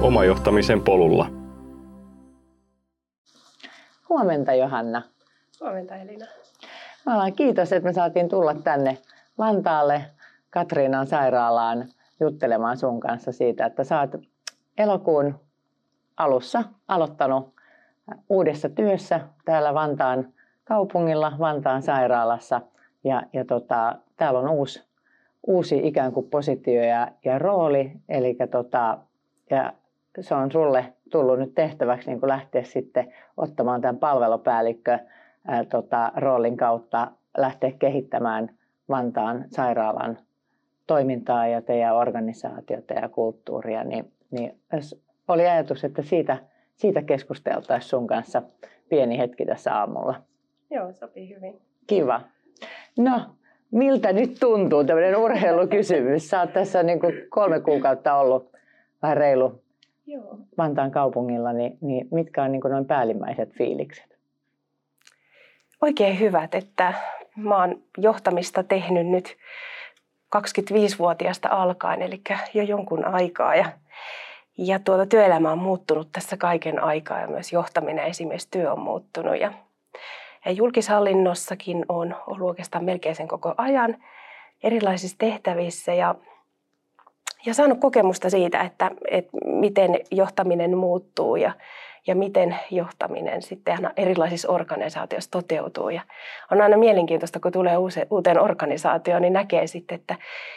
omajohtamisen polulla. Huomenta Johanna. Huomenta Elina. Me ollaan kiitos, että me saatiin tulla tänne Vantaalle Katriinan sairaalaan juttelemaan sun kanssa siitä, että sä oot elokuun alussa aloittanut uudessa työssä täällä Vantaan kaupungilla, Vantaan sairaalassa. Ja, ja tota, täällä on uusi, uusi ikään kuin positio ja, ja rooli. Eli tota, ja se on sulle tullut nyt tehtäväksi niin kuin lähteä sitten ottamaan tämän palvelupäällikkö ää, tota, roolin kautta lähteä kehittämään Vantaan sairaalan toimintaa ja teidän organisaatiota ja kulttuuria, niin, niin oli ajatus, että siitä, siitä keskusteltaisiin sun kanssa pieni hetki tässä aamulla. Joo, sopii hyvin. Kiva. No, miltä nyt tuntuu tämmöinen urheilukysymys? Sä oot tässä niin kuin kolme kuukautta ollut vähän reilu Joo. Vantaan kaupungilla, niin, niin mitkä on niin kuin noin päällimmäiset fiilikset? Oikein hyvät, että mä oon johtamista tehnyt nyt 25-vuotiaasta alkaen, eli jo jonkun aikaa. Ja, ja tuota, työelämä on muuttunut tässä kaiken aikaa ja myös johtaminen, esimerkiksi työ on muuttunut. Ja, ja julkishallinnossakin on ollut oikeastaan melkein sen koko ajan erilaisissa tehtävissä ja, ja saanut kokemusta siitä, että, että miten johtaminen muuttuu ja, ja miten johtaminen sitten erilaisissa organisaatioissa toteutuu. Ja on aina mielenkiintoista, kun tulee uuteen organisaatioon, niin näkee sitten, että,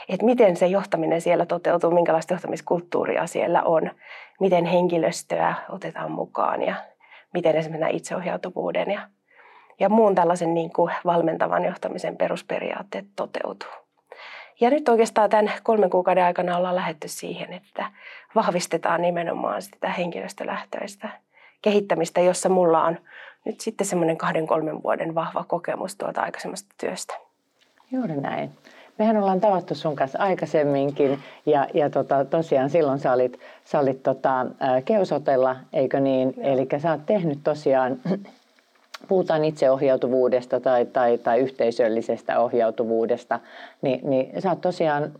että miten se johtaminen siellä toteutuu, minkälaista johtamiskulttuuria siellä on, miten henkilöstöä otetaan mukaan ja miten esimerkiksi itseohjautuvuuden ja, ja muun tällaisen niin kuin valmentavan johtamisen perusperiaatteet toteutuu. Ja nyt oikeastaan tämän kolmen kuukauden aikana ollaan lähetty siihen, että vahvistetaan nimenomaan sitä henkilöstölähtöistä kehittämistä, jossa mulla on nyt sitten semmoinen kahden kolmen vuoden vahva kokemus tuolta aikaisemmasta työstä. Juuri näin. Mehän ollaan tavattu sun kanssa aikaisemminkin ja, ja tota, tosiaan silloin sä olit, sä olit tota, Keusotella, eikö niin? Eli sä oot tehnyt tosiaan, puhutaan itseohjautuvuudesta tai, tai, tai yhteisöllisestä ohjautuvuudesta, niin, niin sä oot tosiaan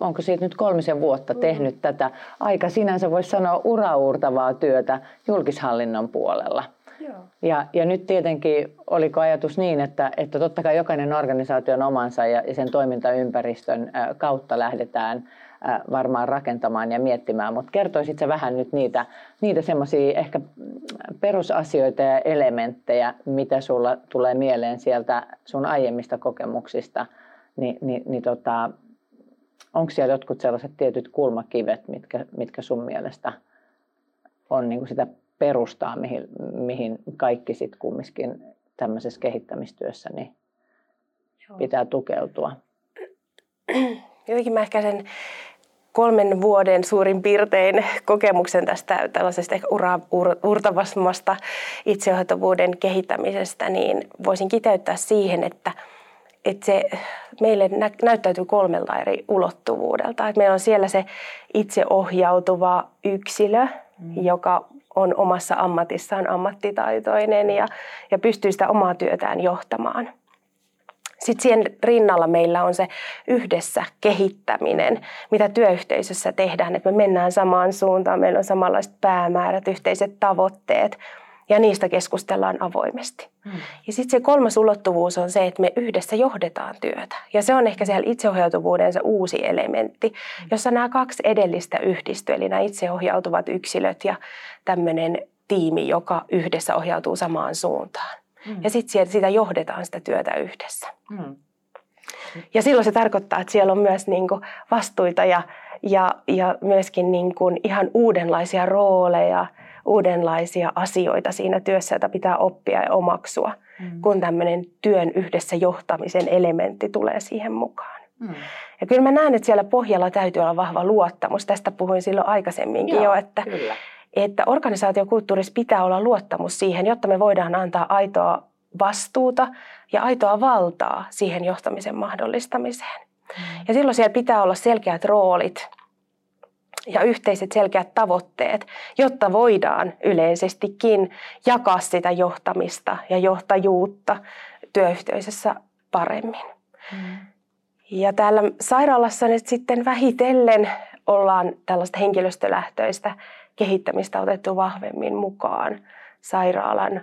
onko siitä nyt kolmisen vuotta mm. tehnyt tätä aika sinänsä voisi sanoa uraurtavaa työtä julkishallinnon puolella. Joo. Ja, ja nyt tietenkin oliko ajatus niin, että, että totta kai jokainen organisaatio on omansa ja, ja sen toimintaympäristön kautta lähdetään varmaan rakentamaan ja miettimään, mutta kertoisitko vähän nyt niitä, niitä semmoisia ehkä perusasioita ja elementtejä, mitä sulla tulee mieleen sieltä sun aiemmista kokemuksista, niin, niin, niin tota, onko siellä jotkut sellaiset tietyt kulmakivet, mitkä, mitkä sun mielestä on niin kuin sitä perustaa, mihin, mihin kaikki sitten kumminkin tämmöisessä kehittämistyössä niin pitää tukeutua? Jotenkin mä ehkä sen kolmen vuoden suurin piirtein kokemuksen tästä tällaisesta ehkä ura, ur, urtavammasta itseohjautuvuuden kehittämisestä, niin voisin kiteyttää siihen, että – että se meille nä- näyttäytyy kolmelta eri ulottuvuudelta. Että meillä on siellä se itseohjautuva yksilö, mm. joka on omassa ammatissaan ammattitaitoinen ja, ja pystyy sitä omaa työtään johtamaan. Sitten siihen rinnalla meillä on se yhdessä kehittäminen, mitä työyhteisössä tehdään, että me mennään samaan suuntaan, meillä on samanlaiset päämäärät, yhteiset tavoitteet – ja niistä keskustellaan avoimesti. Hmm. Ja sitten se kolmas ulottuvuus on se, että me yhdessä johdetaan työtä. Ja se on ehkä siellä itseohjautuvuuden se uusi elementti, hmm. jossa nämä kaksi edellistä yhdistyy, eli nämä itseohjautuvat yksilöt ja tämmöinen tiimi, joka yhdessä ohjautuu samaan suuntaan. Hmm. Ja sitten sitä johdetaan sitä työtä yhdessä. Hmm. Ja silloin se tarkoittaa, että siellä on myös niin kuin vastuita ja, ja, ja myöskin niin kuin ihan uudenlaisia rooleja – uudenlaisia asioita siinä työssä, joita pitää oppia ja omaksua, mm. kun tämmöinen työn yhdessä johtamisen elementti tulee siihen mukaan. Mm. Ja kyllä mä näen, että siellä pohjalla täytyy olla vahva luottamus. Tästä puhuin silloin aikaisemminkin Joo, jo, että, että organisaatiokulttuurissa pitää olla luottamus siihen, jotta me voidaan antaa aitoa vastuuta ja aitoa valtaa siihen johtamisen mahdollistamiseen. Mm. Ja silloin siellä pitää olla selkeät roolit ja yhteiset selkeät tavoitteet, jotta voidaan yleisestikin jakaa sitä johtamista ja johtajuutta työyhteisössä paremmin. Mm. Ja täällä sairaalassa nyt sitten vähitellen ollaan tällaista henkilöstölähtöistä kehittämistä otettu vahvemmin mukaan sairaalan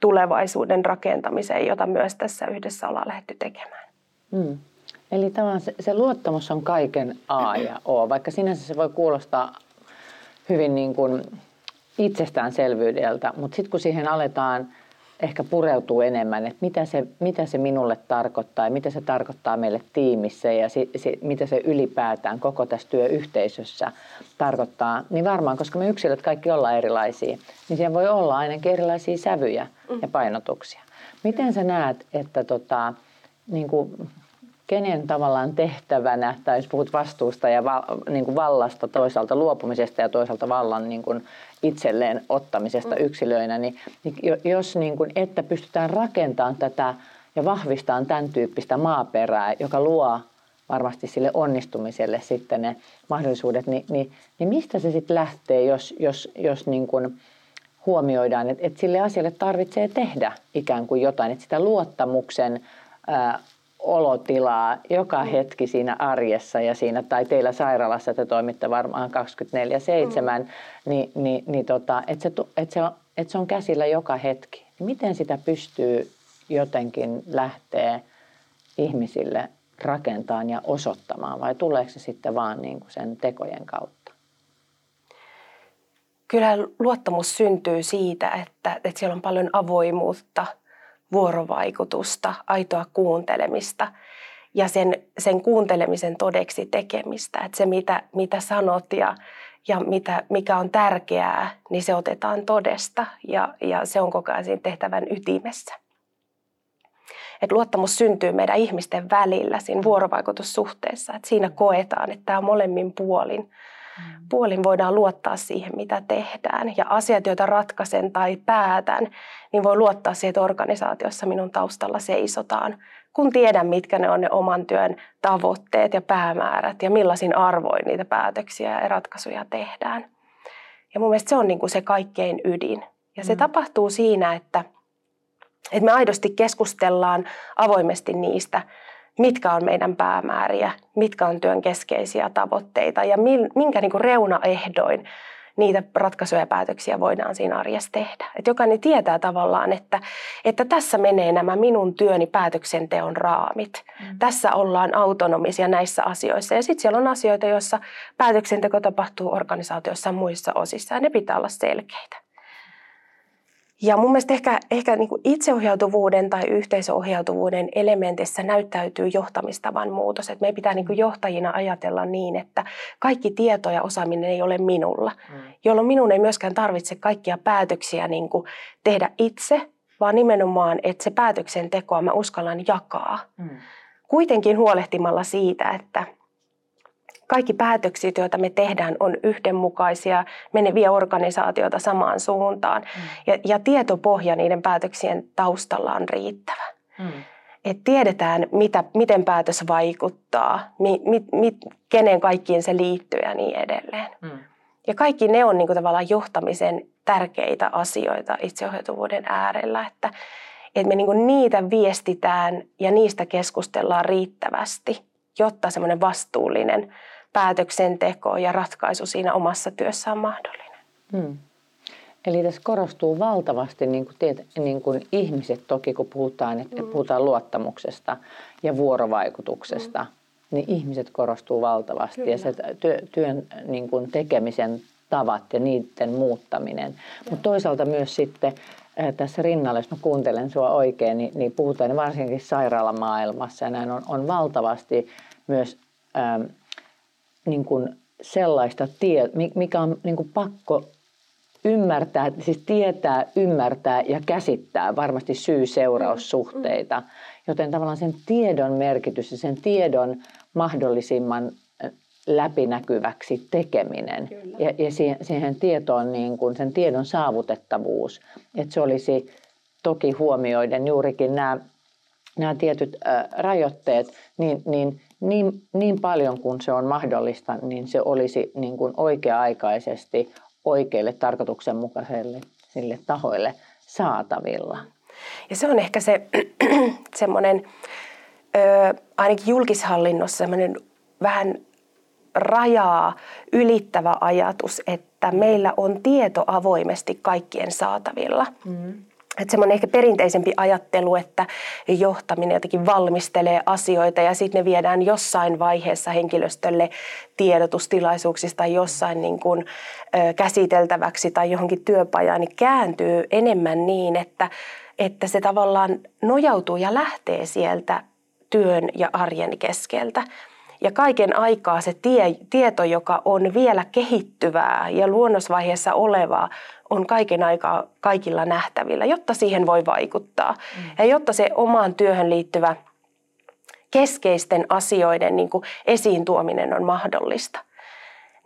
tulevaisuuden rakentamiseen, jota myös tässä yhdessä ollaan lähdetty tekemään. Mm. Eli tavallaan se, se luottamus on kaiken A ja O, vaikka sinänsä se voi kuulostaa hyvin niin kuin itsestäänselvyydeltä, mutta sitten kun siihen aletaan ehkä pureutuu enemmän, että mitä se, mitä se minulle tarkoittaa ja mitä se tarkoittaa meille tiimissä ja si, si, mitä se ylipäätään koko tässä työyhteisössä tarkoittaa, niin varmaan, koska me yksilöt kaikki ollaan erilaisia, niin siellä voi olla ainakin erilaisia sävyjä ja painotuksia. Miten sä näet, että tota, niin kuin kenen tavallaan tehtävänä, tai jos puhut vastuusta ja val, niin kuin vallasta toisaalta luopumisesta ja toisaalta vallan niin kuin itselleen ottamisesta mm. yksilöinä, niin, niin jos niin kuin, että pystytään rakentamaan tätä ja vahvistamaan tämän tyyppistä maaperää, joka luo varmasti sille onnistumiselle sitten ne mahdollisuudet, niin, niin, niin mistä se sitten lähtee, jos, jos, jos niin kuin huomioidaan, että, että sille asialle tarvitsee tehdä ikään kuin jotain, että sitä luottamuksen ää, olotilaa joka mm. hetki siinä arjessa ja siinä, tai teillä sairaalassa te toimitte varmaan 24-7, mm. niin, niin, niin tota, että se, et se, on, et se on käsillä joka hetki. Miten sitä pystyy jotenkin lähteä ihmisille rakentamaan ja osoittamaan vai tuleeko se sitten vaan niin kuin sen tekojen kautta? Kyllä luottamus syntyy siitä, että, että siellä on paljon avoimuutta – vuorovaikutusta, aitoa kuuntelemista ja sen, sen kuuntelemisen todeksi tekemistä. Että se, mitä, mitä sanot ja, ja mitä, mikä on tärkeää, niin se otetaan todesta ja, ja se on koko ajan siinä tehtävän ytimessä. Et luottamus syntyy meidän ihmisten välillä siinä vuorovaikutussuhteessa. Et siinä koetaan, että tämä on molemmin puolin. Puolin voidaan luottaa siihen, mitä tehdään. Ja asiat, joita ratkaisen tai päätän, niin voi luottaa siihen, että organisaatiossa minun taustalla seisotaan, kun tiedän, mitkä ne on ne oman työn tavoitteet ja päämäärät ja millaisin arvoin niitä päätöksiä ja ratkaisuja tehdään. Ja mun mielestä se on niin kuin se kaikkein ydin. Ja se mm. tapahtuu siinä, että, että me aidosti keskustellaan avoimesti niistä mitkä on meidän päämääriä, mitkä on työn keskeisiä tavoitteita ja minkä niin kuin reunaehdoin niitä ratkaisuja ja päätöksiä voidaan siinä arjessa tehdä. Et jokainen tietää tavallaan, että, että tässä menee nämä minun työni päätöksenteon raamit. Mm. Tässä ollaan autonomisia näissä asioissa. Ja sitten siellä on asioita, joissa päätöksenteko tapahtuu organisaatioissa muissa osissa ja ne pitää olla selkeitä. Ja mun mielestä ehkä, ehkä niin kuin itseohjautuvuuden tai yhteisöohjautuvuuden elementissä näyttäytyy johtamistavan muutos. Että meidän pitää niin kuin johtajina ajatella niin, että kaikki tieto ja osaaminen ei ole minulla, mm. jolloin minun ei myöskään tarvitse kaikkia päätöksiä niin kuin tehdä itse, vaan nimenomaan, että se päätöksentekoa mä uskallan jakaa. Mm. Kuitenkin huolehtimalla siitä, että kaikki päätökset, joita me tehdään, on yhdenmukaisia, meneviä organisaatioita samaan suuntaan. Mm. Ja, ja tietopohja niiden päätöksien taustalla on riittävä. Mm. Et tiedetään, mitä, miten päätös vaikuttaa, mi, mi, mi, kenen kaikkiin se liittyy ja niin edelleen. Mm. Ja kaikki ne on niin kuin tavallaan johtamisen tärkeitä asioita itseohjautuvuuden äärellä, että, että me niin kuin niitä viestitään ja niistä keskustellaan riittävästi, jotta semmoinen vastuullinen päätöksenteko ja ratkaisu siinä omassa työssä on mahdollinen. Hmm. Eli tässä korostuu valtavasti niin kuin, tiet, niin kuin ihmiset toki, kun puhutaan, että hmm. puhutaan luottamuksesta ja vuorovaikutuksesta, hmm. niin ihmiset korostuu valtavasti. Kyllä. Ja se työ, työn niin kuin tekemisen tavat ja niiden muuttaminen. Mutta toisaalta myös sitten tässä rinnalla, jos mä kuuntelen sua oikein, niin, niin puhutaan varsinkin sairaalamaailmassa ja näin on, on valtavasti myös... Ähm, niin kuin sellaista, tie, mikä on niin kuin pakko ymmärtää, siis tietää, ymmärtää ja käsittää varmasti syy-seuraussuhteita. Joten tavallaan sen tiedon merkitys ja sen tiedon mahdollisimman läpinäkyväksi tekeminen Kyllä. ja, ja siihen, siihen tietoon, niin kuin sen tiedon saavutettavuus, että se olisi toki huomioiden juurikin nämä, nämä tietyt äh, rajoitteet, niin, niin niin, niin paljon kuin se on mahdollista, niin se olisi niin kuin oikea-aikaisesti oikeille tarkoituksenmukaiselle sille tahoille saatavilla. Ja se on ehkä se semmoinen, ainakin julkishallinnossa semmoinen vähän rajaa ylittävä ajatus, että meillä on tieto avoimesti kaikkien saatavilla. Mm. Että semmoinen ehkä perinteisempi ajattelu, että johtaminen jotenkin valmistelee asioita ja sitten ne viedään jossain vaiheessa henkilöstölle tiedotustilaisuuksista jossain niin kuin, käsiteltäväksi tai johonkin työpajaan, niin kääntyy enemmän niin, että, että se tavallaan nojautuu ja lähtee sieltä työn ja arjen keskeltä. Ja kaiken aikaa se tie, tieto, joka on vielä kehittyvää ja luonnosvaiheessa olevaa, on kaiken aikaa kaikilla nähtävillä, jotta siihen voi vaikuttaa. Mm. Ja jotta se omaan työhön liittyvä keskeisten asioiden niin kuin esiin tuominen on mahdollista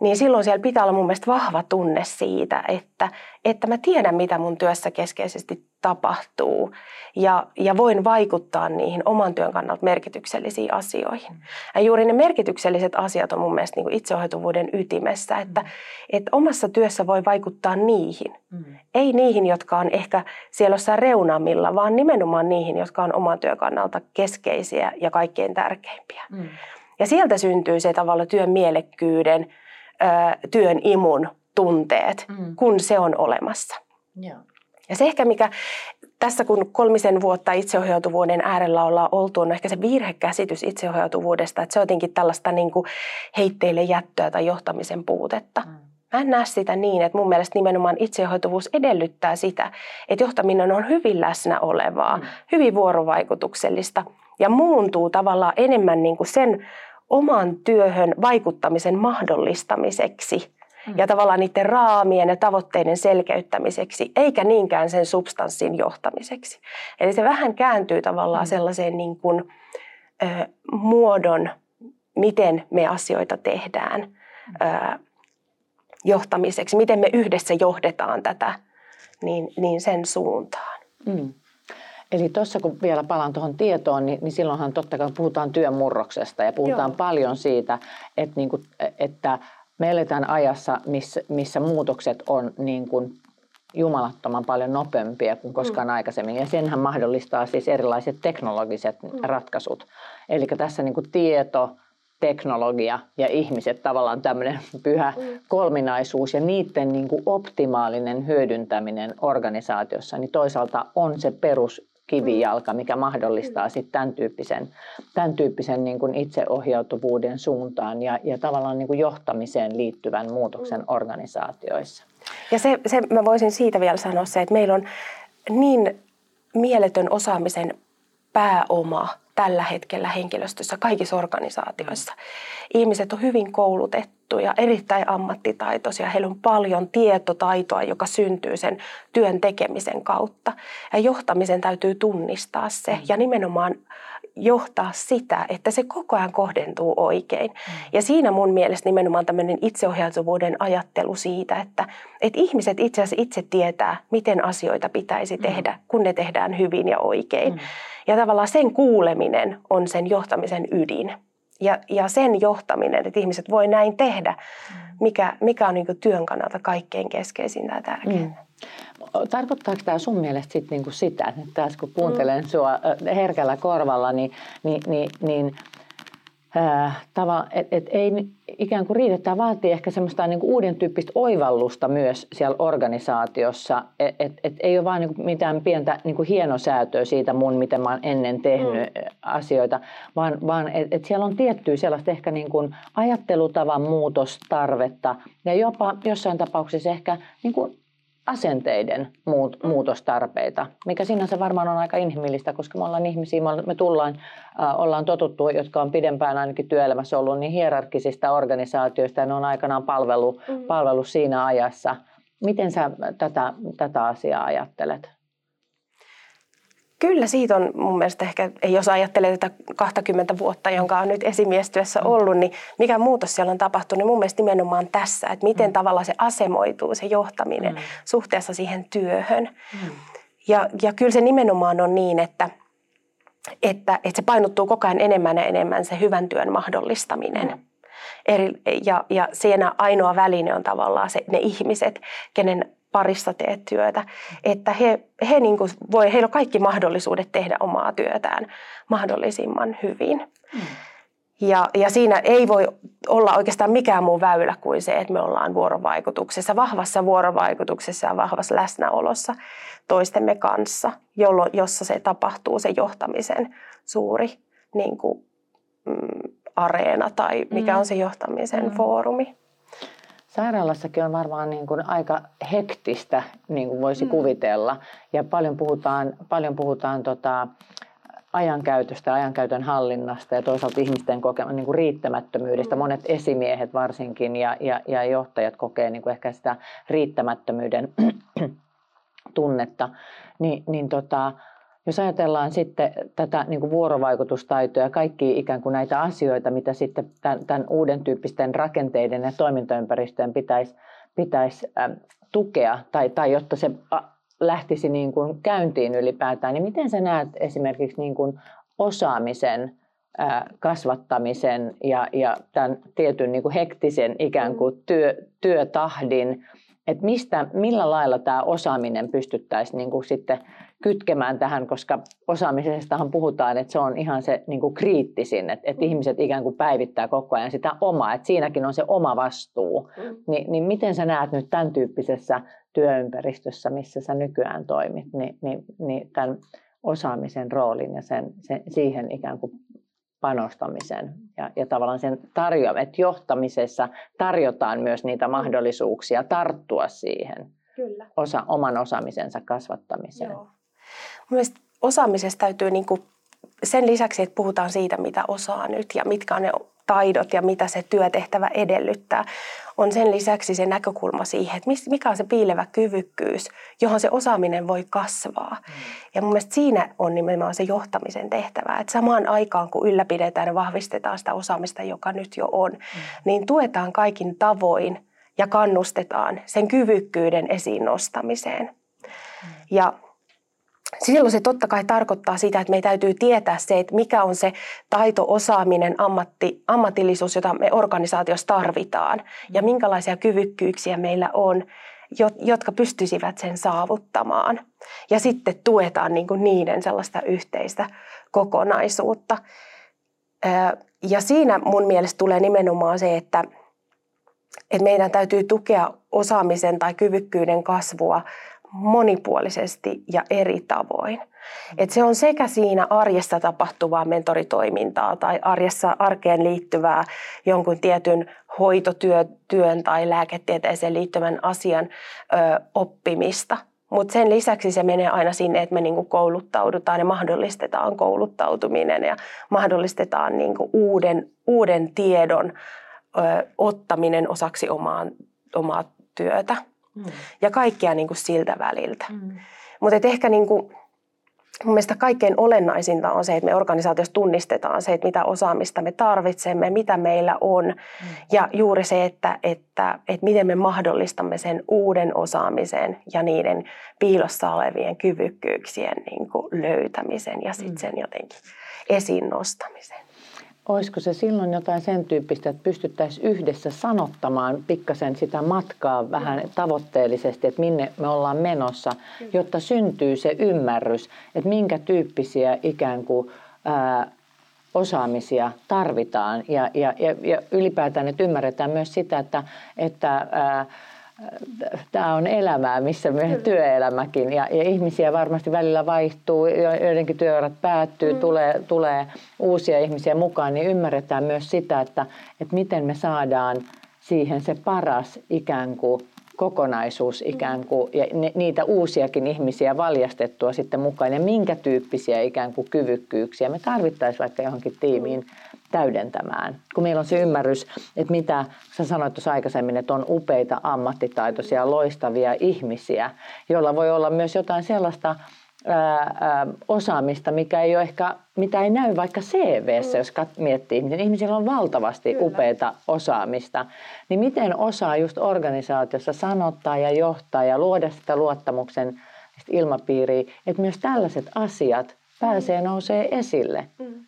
niin silloin siellä pitää olla mun mielestä vahva tunne siitä, että, että mä tiedän, mitä mun työssä keskeisesti tapahtuu ja, ja voin vaikuttaa niihin oman työn kannalta merkityksellisiin asioihin. Ja juuri ne merkitykselliset asiat on mun mielestä niin kuin itseohjautuvuuden ytimessä, että, että omassa työssä voi vaikuttaa niihin. Mm. Ei niihin, jotka on ehkä siellä jossain reunamilla, vaan nimenomaan niihin, jotka on oman työn kannalta keskeisiä ja kaikkein tärkeimpiä. Mm. Ja sieltä syntyy se tavalla työn mielekkyyden, työn imun tunteet, mm. kun se on olemassa. Ja. Ja se ehkä mikä tässä kun kolmisen vuotta itseohjautuvuuden äärellä ollaan oltu, on ehkä se virhekäsitys itseohjautuvuudesta, että se on jotenkin tällaista niin kuin heitteille jättöä tai johtamisen puutetta. Mm. Mä en näe sitä niin, että mun mielestä nimenomaan itsehoituvuus edellyttää sitä, että johtaminen on hyvin läsnä olevaa, mm. hyvin vuorovaikutuksellista ja muuntuu tavallaan enemmän niin kuin sen oman työhön vaikuttamisen mahdollistamiseksi mm. ja tavallaan niiden raamien ja tavoitteiden selkeyttämiseksi, eikä niinkään sen substanssin johtamiseksi. Eli se vähän kääntyy tavallaan mm. sellaiseen niin kuin, ö, muodon, miten me asioita tehdään ö, johtamiseksi, miten me yhdessä johdetaan tätä, niin, niin sen suuntaan. Mm. Eli tuossa kun vielä palaan tuohon tietoon, niin, niin silloinhan totta kai puhutaan työmurroksesta ja puhutaan Joo. paljon siitä, että, niin kuin, että me eletään ajassa, missä, missä muutokset on niin kuin jumalattoman paljon nopeampia kuin koskaan mm. aikaisemmin. Ja senhän mahdollistaa siis erilaiset teknologiset mm. ratkaisut. Eli tässä niin kuin tieto, teknologia ja ihmiset tavallaan tämmöinen pyhä mm. kolminaisuus ja niiden niin kuin optimaalinen hyödyntäminen organisaatiossa, niin toisaalta on se perus kivijalka, mikä mahdollistaa sitten tämän tyyppisen, tämän tyyppisen niin kuin itseohjautuvuuden suuntaan ja, ja tavallaan niin kuin johtamiseen liittyvän muutoksen organisaatioissa. Ja se, se, mä voisin siitä vielä sanoa se, että meillä on niin mieletön osaamisen pääoma tällä hetkellä henkilöstössä kaikissa organisaatioissa. Ihmiset on hyvin koulutettuja, erittäin ammattitaitoisia. Heillä on paljon tietotaitoa, joka syntyy sen työn tekemisen kautta. Ja johtamisen täytyy tunnistaa se ja nimenomaan johtaa sitä, että se koko ajan kohdentuu oikein. Mm. Ja siinä mun mielestä nimenomaan tämmöinen itseohjautuvuuden ajattelu siitä, että, että ihmiset itse asiassa itse tietää, miten asioita pitäisi mm. tehdä, kun ne tehdään hyvin ja oikein. Mm. Ja tavallaan sen kuuleminen on sen johtamisen ydin. Ja, ja sen johtaminen, että ihmiset voi näin tehdä, mikä, mikä on niin työn kannalta kaikkein keskeisintä ja tärkeintä. Mm. Tarkoittaako tämä sun mielestä sit niinku sitä, että taas kun kuuntelen mm. sua herkällä korvalla, niin, niin, niin, niin äh, et, et ei ikään kuin riitä. Tämä vaatii ehkä semmoista niin kuin uuden tyyppistä oivallusta myös siellä organisaatiossa. Et, et, et ei ole vain niin kuin mitään pientä niin kuin hienosäätöä siitä mun, miten mä oon ennen tehnyt mm. asioita, vaan, vaan että et siellä on tiettyä sellaista ehkä niin kuin ajattelutavan muutostarvetta ja jopa jossain tapauksessa ehkä niin kuin asenteiden muut, muutostarpeita, mikä sinänsä varmaan on aika inhimillistä, koska me ollaan ihmisiä, me tullaan, äh, ollaan totuttu, jotka on pidempään ainakin työelämässä ollut niin hierarkisista organisaatioista ja ne on aikanaan palvelu, mm. palvelu siinä ajassa. Miten sä tätä, tätä asiaa ajattelet? Kyllä siitä on mun mielestä ehkä, jos ajattelee tätä 20 vuotta, jonka on nyt esimiestyössä mm. ollut, niin mikä muutos siellä on tapahtunut, niin mun mielestä nimenomaan tässä, että miten mm. tavalla se asemoituu, se johtaminen mm. suhteessa siihen työhön. Mm. Ja, ja kyllä se nimenomaan on niin, että, että, että se painottuu koko ajan enemmän ja enemmän se hyvän työn mahdollistaminen. Mm. Eri, ja, ja siinä ainoa väline on tavallaan se, ne ihmiset, kenen parissa teet työtä, että he, he niin kuin voi, heillä on kaikki mahdollisuudet tehdä omaa työtään mahdollisimman hyvin. Mm. Ja, ja siinä ei voi olla oikeastaan mikään muu väylä kuin se, että me ollaan vuorovaikutuksessa, vahvassa vuorovaikutuksessa ja vahvassa läsnäolossa toistemme kanssa, jolloin, jossa se tapahtuu se johtamisen suuri niin kuin, mm, areena tai mikä mm. on se johtamisen mm. foorumi. Sairaalassakin on varmaan niin kuin aika hektistä, niin kuin voisi mm. kuvitella. Ja paljon puhutaan, paljon puhutaan tota, ajankäytöstä, ajankäytön hallinnasta ja toisaalta ihmisten kokemaan niin kuin riittämättömyydestä. Mm. Monet esimiehet varsinkin ja, ja, ja johtajat kokee niin kuin ehkä sitä riittämättömyyden tunnetta. Ni, niin tota, jos ajatellaan sitten tätä niin kuin vuorovaikutustaitoja, kaikki ikään kuin näitä asioita, mitä sitten tämän, tämän uuden tyyppisten rakenteiden ja toimintaympäristöjen pitäisi, pitäisi äh, tukea, tai, tai jotta se lähtisi niin kuin käyntiin ylipäätään, niin miten sä näet esimerkiksi niin kuin osaamisen äh, kasvattamisen ja, ja tämän tietyn niin kuin hektisen ikään kuin työ, työtahdin, että mistä, millä lailla tämä osaaminen pystyttäisiin niin kuin sitten kytkemään tähän, koska osaamisestahan puhutaan, että se on ihan se niin kuin kriittisin, että, että ihmiset ikään kuin päivittää koko ajan sitä omaa, että siinäkin on se oma vastuu. Mm. Ni, niin miten sä näet nyt tämän tyyppisessä työympäristössä, missä sä nykyään toimit, niin, niin, niin tämän osaamisen roolin ja sen, sen, siihen ikään kuin panostamisen ja, ja tavallaan sen tarjoamaan, että johtamisessa tarjotaan myös niitä mahdollisuuksia tarttua siihen Kyllä. Osa, oman osaamisensa kasvattamiseen. Joo. Mielestäni osaamisessa täytyy niin kuin sen lisäksi, että puhutaan siitä, mitä osaa nyt ja mitkä on ne taidot ja mitä se työtehtävä edellyttää, on sen lisäksi se näkökulma siihen, että mikä on se piilevä kyvykkyys, johon se osaaminen voi kasvaa. Mm. Ja mun mielestä siinä on nimenomaan se johtamisen tehtävä, että samaan aikaan kun ylläpidetään ja vahvistetaan sitä osaamista, joka nyt jo on, mm. niin tuetaan kaikin tavoin ja kannustetaan sen kyvykkyyden esiin nostamiseen. Mm. Ja silloin se totta kai tarkoittaa sitä, että meidän täytyy tietää se, että mikä on se taito, osaaminen, ammatti, ammatillisuus, jota me organisaatiossa tarvitaan ja minkälaisia kyvykkyyksiä meillä on, jotka pystyisivät sen saavuttamaan. Ja sitten tuetaan niin kuin niiden sellaista yhteistä kokonaisuutta. Ja siinä mun mielestä tulee nimenomaan se, että, että meidän täytyy tukea osaamisen tai kyvykkyyden kasvua monipuolisesti ja eri tavoin. Et se on sekä siinä arjessa tapahtuvaa mentoritoimintaa tai arjessa arkeen liittyvää jonkun tietyn hoitotyön tai lääketieteeseen liittyvän asian ö, oppimista. Mutta sen lisäksi se menee aina sinne, että me niinku kouluttaudutaan ja mahdollistetaan kouluttautuminen ja mahdollistetaan niinku uuden, uuden tiedon ö, ottaminen osaksi omaan, omaa työtä. Mm. Ja kaikkea niin kuin siltä väliltä. Mm. Mutta ehkä niin kuin, mun mielestä kaikkein olennaisinta on se, että me organisaatiossa tunnistetaan se, että mitä osaamista me tarvitsemme, mitä meillä on. Mm. Ja juuri se, että, että, että miten me mahdollistamme sen uuden osaamisen ja niiden piilossa olevien kyvykkyyksien niin kuin löytämisen ja sitten mm. sen jotenkin esiin nostamisen. Olisiko se silloin jotain sen tyyppistä, että pystyttäisiin yhdessä sanottamaan pikkasen sitä matkaa vähän tavoitteellisesti, että minne me ollaan menossa, jotta syntyy se ymmärrys, että minkä tyyppisiä ikään kuin ää, osaamisia tarvitaan ja, ja, ja, ja ylipäätään, että ymmärretään myös sitä, että, että ää, tämä on elämää, missä myös työelämäkin ja, ja ihmisiä varmasti välillä vaihtuu, joidenkin työurat päättyy, mm. tulee, tulee uusia ihmisiä mukaan, niin ymmärretään myös sitä, että, että miten me saadaan siihen se paras ikään kuin kokonaisuus ikään kuin, ja ne, niitä uusiakin ihmisiä valjastettua sitten mukaan, ja minkä tyyppisiä ikään kuin kyvykkyyksiä me tarvittaisiin vaikka johonkin tiimiin täydentämään. Kun meillä on se ymmärrys, että mitä sä sanoit tuossa aikaisemmin, että on upeita ammattitaitoisia, loistavia ihmisiä, joilla voi olla myös jotain sellaista ää, osaamista, mikä ei ole ehkä, mitä ei näy vaikka CVssä, mm. jos kat, miettii ihmisiä. Ihmisillä on valtavasti Kyllä. upeita osaamista. Niin miten osaa just organisaatiossa sanottaa ja johtaa ja luoda sitä luottamuksen ilmapiiriä, että myös tällaiset asiat pääsee nousee esille. Mm.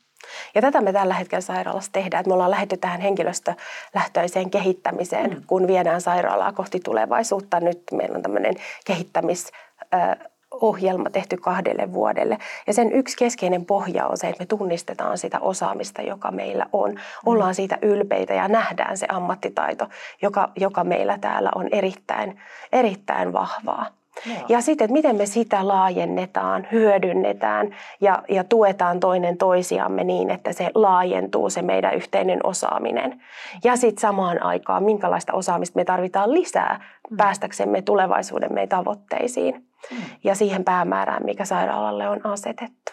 Ja tätä me tällä hetkellä sairaalassa tehdään, että me ollaan lähdetty tähän henkilöstölähtöiseen kehittämiseen, mm. kun viedään sairaalaa kohti tulevaisuutta. Nyt meillä on tämmöinen kehittämis ohjelma tehty kahdelle vuodelle. Ja sen yksi keskeinen pohja on se, että me tunnistetaan sitä osaamista, joka meillä on. Mm. Ollaan siitä ylpeitä ja nähdään se ammattitaito, joka, joka meillä täällä on erittäin, erittäin vahvaa. Joo. Ja sitten, että miten me sitä laajennetaan, hyödynnetään ja, ja tuetaan toinen toisiamme niin, että se laajentuu se meidän yhteinen osaaminen. Ja sitten samaan aikaan, minkälaista osaamista me tarvitaan lisää mm. päästäksemme tulevaisuuden meidän tavoitteisiin mm. ja siihen päämäärään, mikä sairaalalle on asetettu.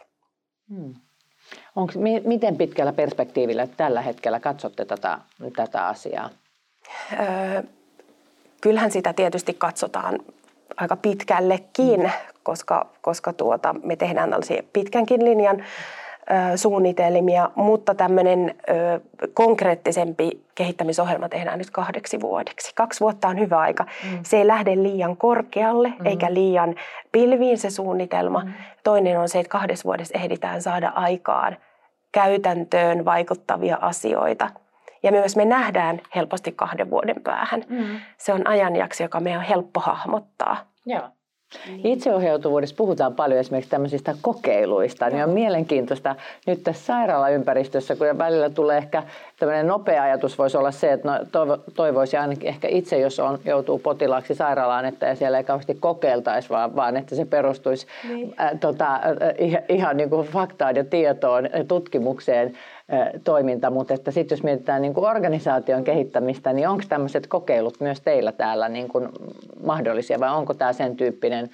Mm. Onko, miten pitkällä perspektiivillä tällä hetkellä katsotte tätä, tätä asiaa? Öö, kyllähän sitä tietysti katsotaan aika pitkällekin, mm. koska, koska tuota, me tehdään tällaisia pitkänkin linjan ö, suunnitelmia, mutta tämmöinen ö, konkreettisempi kehittämisohjelma tehdään nyt kahdeksi vuodeksi. Kaksi vuotta on hyvä aika. Mm. Se ei lähde liian korkealle mm. eikä liian pilviin se suunnitelma. Mm. Toinen on se, että kahdessa vuodessa ehditään saada aikaan käytäntöön vaikuttavia asioita – ja myös me nähdään helposti kahden vuoden päähän. Mm. Se on ajanjakso, joka meidän on helppo hahmottaa. Joo. Niin. Itseohjautuvuudessa puhutaan paljon esimerkiksi tämmöisistä kokeiluista, niin on mielenkiintoista nyt tässä sairaalaympäristössä, kun välillä tulee ehkä tämmöinen nopea ajatus voisi olla se, että no, toivo, toivoisi ainakin ehkä itse, jos on, joutuu potilaaksi sairaalaan, että siellä ei kauheasti kokeiltaisi, vaan, vaan että se perustuisi niin. äh, tota, äh, ihan, ihan niin kuin faktaan ja tietoon, tutkimukseen toiminta, mutta että sitten jos mietitään niin kuin organisaation kehittämistä, niin onko tämmöiset kokeilut myös teillä täällä niin kuin mahdollisia vai onko tämä sen tyyppinen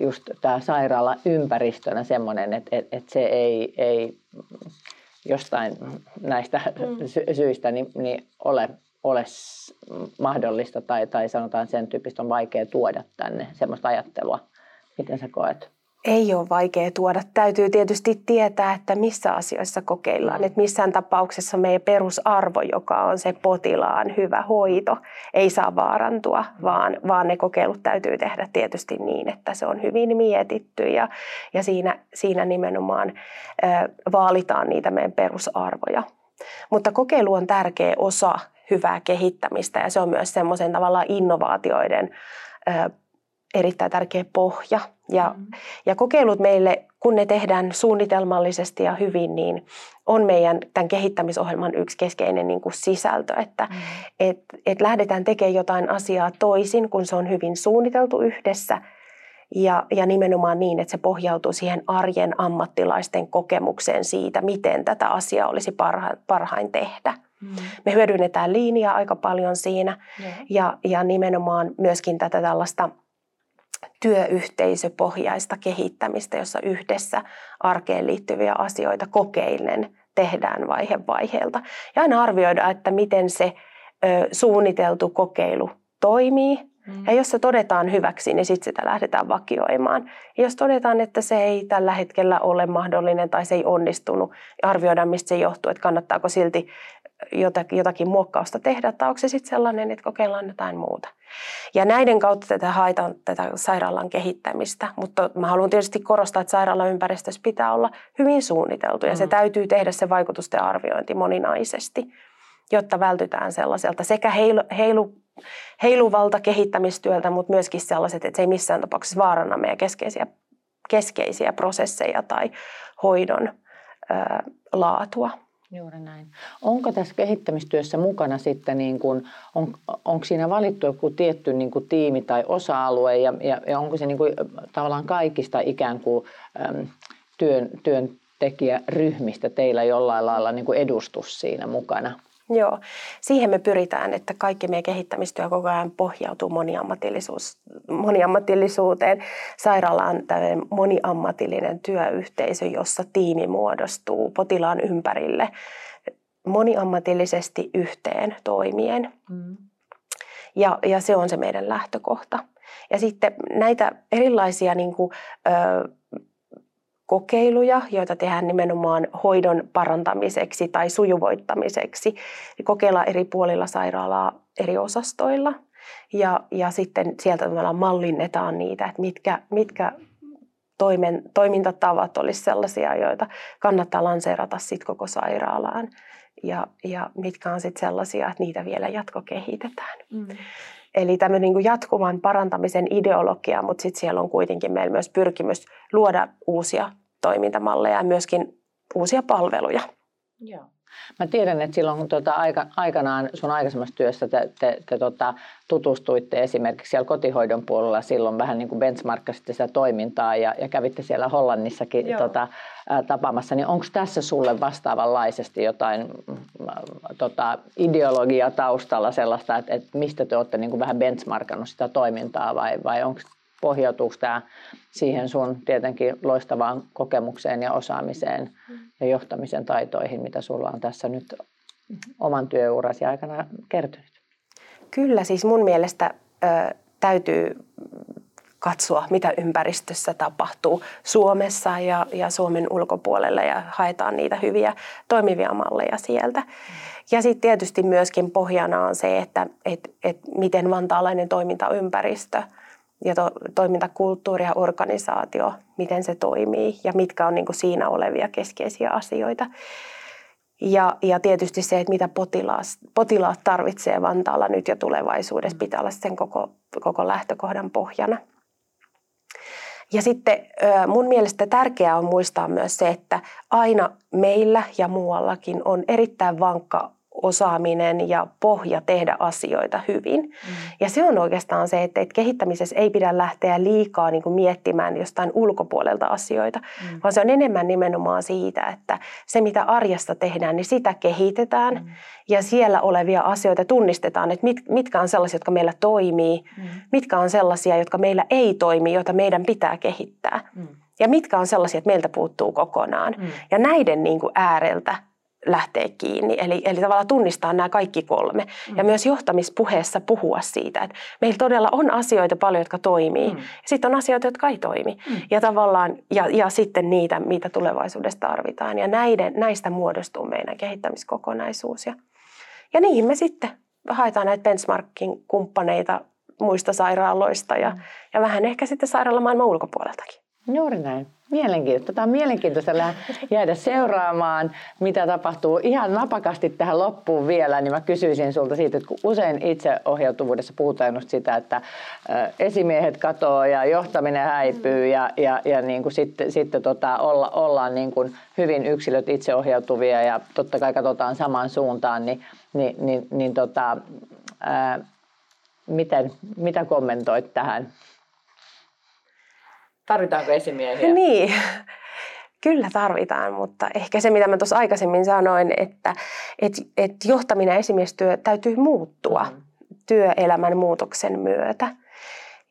just tämä sairaala ympäristönä semmoinen, että, että, että se ei, ei jostain näistä mm. sy- syistä niin, niin ole, ole mahdollista tai, tai sanotaan sen tyyppistä on vaikea tuoda tänne semmoista ajattelua. Miten sä koet? Ei ole vaikea tuoda. Täytyy tietysti tietää, että missä asioissa kokeillaan. Että missään tapauksessa meidän perusarvo, joka on se potilaan hyvä hoito, ei saa vaarantua, vaan, vaan ne kokeilut täytyy tehdä tietysti niin, että se on hyvin mietitty ja, ja siinä, siinä nimenomaan ö, vaalitaan niitä meidän perusarvoja. Mutta kokeilu on tärkeä osa hyvää kehittämistä ja se on myös semmoisen tavalla innovaatioiden ö, erittäin tärkeä pohja. Ja, mm. ja kokeilut meille, kun ne tehdään suunnitelmallisesti ja hyvin, niin on meidän tämän kehittämisohjelman yksi keskeinen niin kuin sisältö, että mm. et, et lähdetään tekemään jotain asiaa toisin, kun se on hyvin suunniteltu yhdessä ja, ja nimenomaan niin, että se pohjautuu siihen arjen ammattilaisten kokemukseen siitä, miten tätä asiaa olisi parha, parhain tehdä. Mm. Me hyödynnetään linjaa aika paljon siinä yeah. ja, ja nimenomaan myöskin tätä tällaista – työyhteisöpohjaista kehittämistä, jossa yhdessä arkeen liittyviä asioita kokeillen tehdään vaihe vaiheelta. Ja aina arvioida, että miten se ö, suunniteltu kokeilu toimii. Mm. Ja jos se todetaan hyväksi, niin sitten sitä lähdetään vakioimaan. Ja jos todetaan, että se ei tällä hetkellä ole mahdollinen tai se ei onnistunut, arvioidaan mistä se johtuu, että kannattaako silti jotakin, jotakin muokkausta tehdä, tai onko se sitten sellainen, että kokeillaan jotain muuta. Ja näiden kautta tätä haetaan tätä sairaalan kehittämistä, mutta mä haluan tietysti korostaa, että sairaalaympäristössä pitää olla hyvin suunniteltu, ja se mm. täytyy tehdä se vaikutusten arviointi moninaisesti, jotta vältytään sellaiselta sekä heilu, heilu, heiluvalta kehittämistyöltä, mutta myöskin sellaiset, että se ei missään tapauksessa vaaranna meidän keskeisiä, keskeisiä prosesseja tai hoidon ö, laatua. Juuri näin. Onko tässä kehittämistyössä mukana sitten, niin kuin, on, onko siinä valittu joku tietty niin kuin tiimi tai osa-alue ja, ja, ja onko se niin kuin, tavallaan kaikista ikään kuin äm, työn, työntekijäryhmistä teillä jollain lailla niin kuin edustus siinä mukana? Joo, siihen me pyritään, että kaikki meidän kehittämistyö koko ajan pohjautuu moniammatillisuus, moniammatillisuuteen. Sairaala on moniammatillinen työyhteisö, jossa tiimi muodostuu potilaan ympärille moniammatillisesti yhteen toimien. Mm. Ja, ja se on se meidän lähtökohta. Ja sitten näitä erilaisia niin kuin, ö, kokeiluja, joita tehdään nimenomaan hoidon parantamiseksi tai sujuvoittamiseksi. Kokeillaan eri puolilla sairaalaa eri osastoilla ja, ja sitten sieltä mallinnetaan niitä, että mitkä, mitkä toimen, toimintatavat olisi sellaisia, joita kannattaa lanseerata sitten koko sairaalaan. ja, ja mitkä on sitten sellaisia, että niitä vielä jatkokehitetään. Mm. Eli tämmöinen niin jatkuvan parantamisen ideologia, mutta sitten siellä on kuitenkin meillä myös pyrkimys luoda uusia toimintamalleja ja myöskin uusia palveluja. Joo. Mä tiedän, että silloin kun tuota, aika, aikanaan sun aikaisemmassa työssä te, te, te tota, tutustuitte esimerkiksi siellä kotihoidon puolella silloin vähän niin kuin benchmarkkasitte sitä toimintaa ja, ja kävitte siellä Hollannissakin tota, ä, tapaamassa, niin onko tässä sulle vastaavanlaisesti jotain tota, ideologia taustalla sellaista, että, että mistä te olette niin kuin vähän benchmarkannut sitä toimintaa vai, vai onko pohjautuuko tämä siihen sun tietenkin loistavaan kokemukseen ja osaamiseen ja johtamisen taitoihin, mitä sulla on tässä nyt oman työurasi aikana kertynyt? Kyllä, siis mun mielestä ö, täytyy katsoa, mitä ympäristössä tapahtuu Suomessa ja, ja Suomen ulkopuolella ja haetaan niitä hyviä toimivia malleja sieltä. Ja sitten tietysti myöskin pohjana on se, että et, et miten vantaalainen toimintaympäristö – ja to, toimintakulttuuri ja organisaatio, miten se toimii ja mitkä on niin kuin siinä olevia keskeisiä asioita. Ja, ja tietysti se, että mitä potilaat, potilaat tarvitsee Vantaalla nyt ja tulevaisuudessa, pitää olla sen koko, koko lähtökohdan pohjana. Ja sitten mun mielestä tärkeää on muistaa myös se, että aina meillä ja muuallakin on erittäin vankka osaaminen ja pohja tehdä asioita hyvin. Mm. Ja se on oikeastaan se, että, että kehittämisessä ei pidä lähteä liikaa niin kuin miettimään jostain ulkopuolelta asioita, mm. vaan se on enemmän nimenomaan siitä, että se mitä arjessa tehdään, niin sitä kehitetään mm. ja siellä olevia asioita tunnistetaan, että mit, mitkä on sellaisia, jotka meillä toimii, mm. mitkä on sellaisia, jotka meillä ei toimi, joita meidän pitää kehittää. Mm. Ja mitkä on sellaisia, että meiltä puuttuu kokonaan. Mm. Ja näiden niin kuin ääreltä lähteä kiinni. Eli, eli tavallaan tunnistaa nämä kaikki kolme. Mm. Ja myös johtamispuheessa puhua siitä, että meillä todella on asioita paljon, jotka toimii. Mm. Sitten on asioita, jotka ei toimi. Mm. Ja, tavallaan, ja, ja sitten niitä, mitä tulevaisuudessa tarvitaan. Ja näiden, näistä muodostuu meidän kehittämiskokonaisuus. Ja, ja niihin me sitten haetaan näitä benchmarkin kumppaneita muista sairaaloista ja, mm. ja vähän ehkä sitten sairaalamaailman ulkopuoleltakin. Juuri näin. Mielenkiintoista. Tämä on mielenkiintoista jäädä seuraamaan, mitä tapahtuu. Ihan napakasti tähän loppuun vielä, niin mä kysyisin sulta siitä, että kun usein itseohjautuvuudessa puhutaan just sitä, että esimiehet katoaa ja johtaminen häipyy ja, ja, ja niin kuin sitten, sitten tota, olla, ollaan niin kuin hyvin yksilöt itseohjautuvia ja totta kai katsotaan samaan suuntaan, niin, niin, niin, niin tota, ää, miten, mitä kommentoit tähän? Tarvitaanko esimiehiä? Niin, kyllä tarvitaan, mutta ehkä se, mitä mä tuossa aikaisemmin sanoin, että et, et johtaminen ja esimiestyö täytyy muuttua mm. työelämän muutoksen myötä.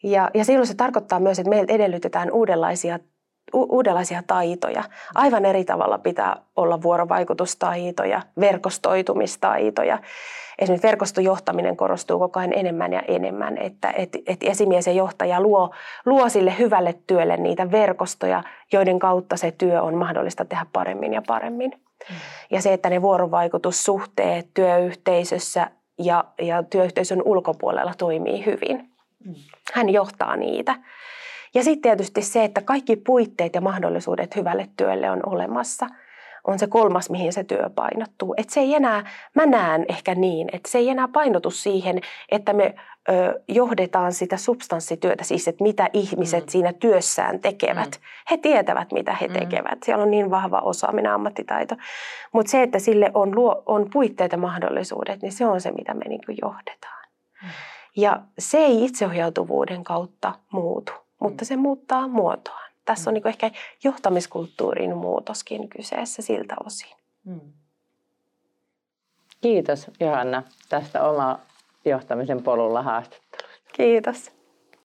Ja, ja silloin se tarkoittaa myös, että meiltä edellytetään uudenlaisia uudenlaisia taitoja. Aivan eri tavalla pitää olla vuorovaikutustaitoja, verkostoitumistaitoja. Esimerkiksi verkostojohtaminen korostuu koko ajan enemmän ja enemmän, että, että, että esimies ja johtaja luo, luo sille hyvälle työlle niitä verkostoja, joiden kautta se työ on mahdollista tehdä paremmin ja paremmin. Mm. Ja se, että ne vuorovaikutussuhteet työyhteisössä ja, ja työyhteisön ulkopuolella toimii hyvin. Mm. Hän johtaa niitä. Ja sitten tietysti se, että kaikki puitteet ja mahdollisuudet hyvälle työlle on olemassa, on se kolmas, mihin se työ painottuu. Että se ei enää, mä näen ehkä niin, että se ei enää painotu siihen, että me ö, johdetaan sitä substanssityötä, siis että mitä ihmiset mm. siinä työssään tekevät. Mm. He tietävät, mitä he mm. tekevät. Siellä on niin vahva osaaminen, ammattitaito. Mutta se, että sille on, luo, on puitteet ja mahdollisuudet, niin se on se, mitä me niin johdetaan. Mm. Ja se ei itseohjautuvuuden kautta muutu mutta se muuttaa muotoaan. Tässä on niin ehkä johtamiskulttuurin muutoskin kyseessä siltä osin. Mm. Kiitos Johanna tästä oma johtamisen polulla haastattelusta. Kiitos.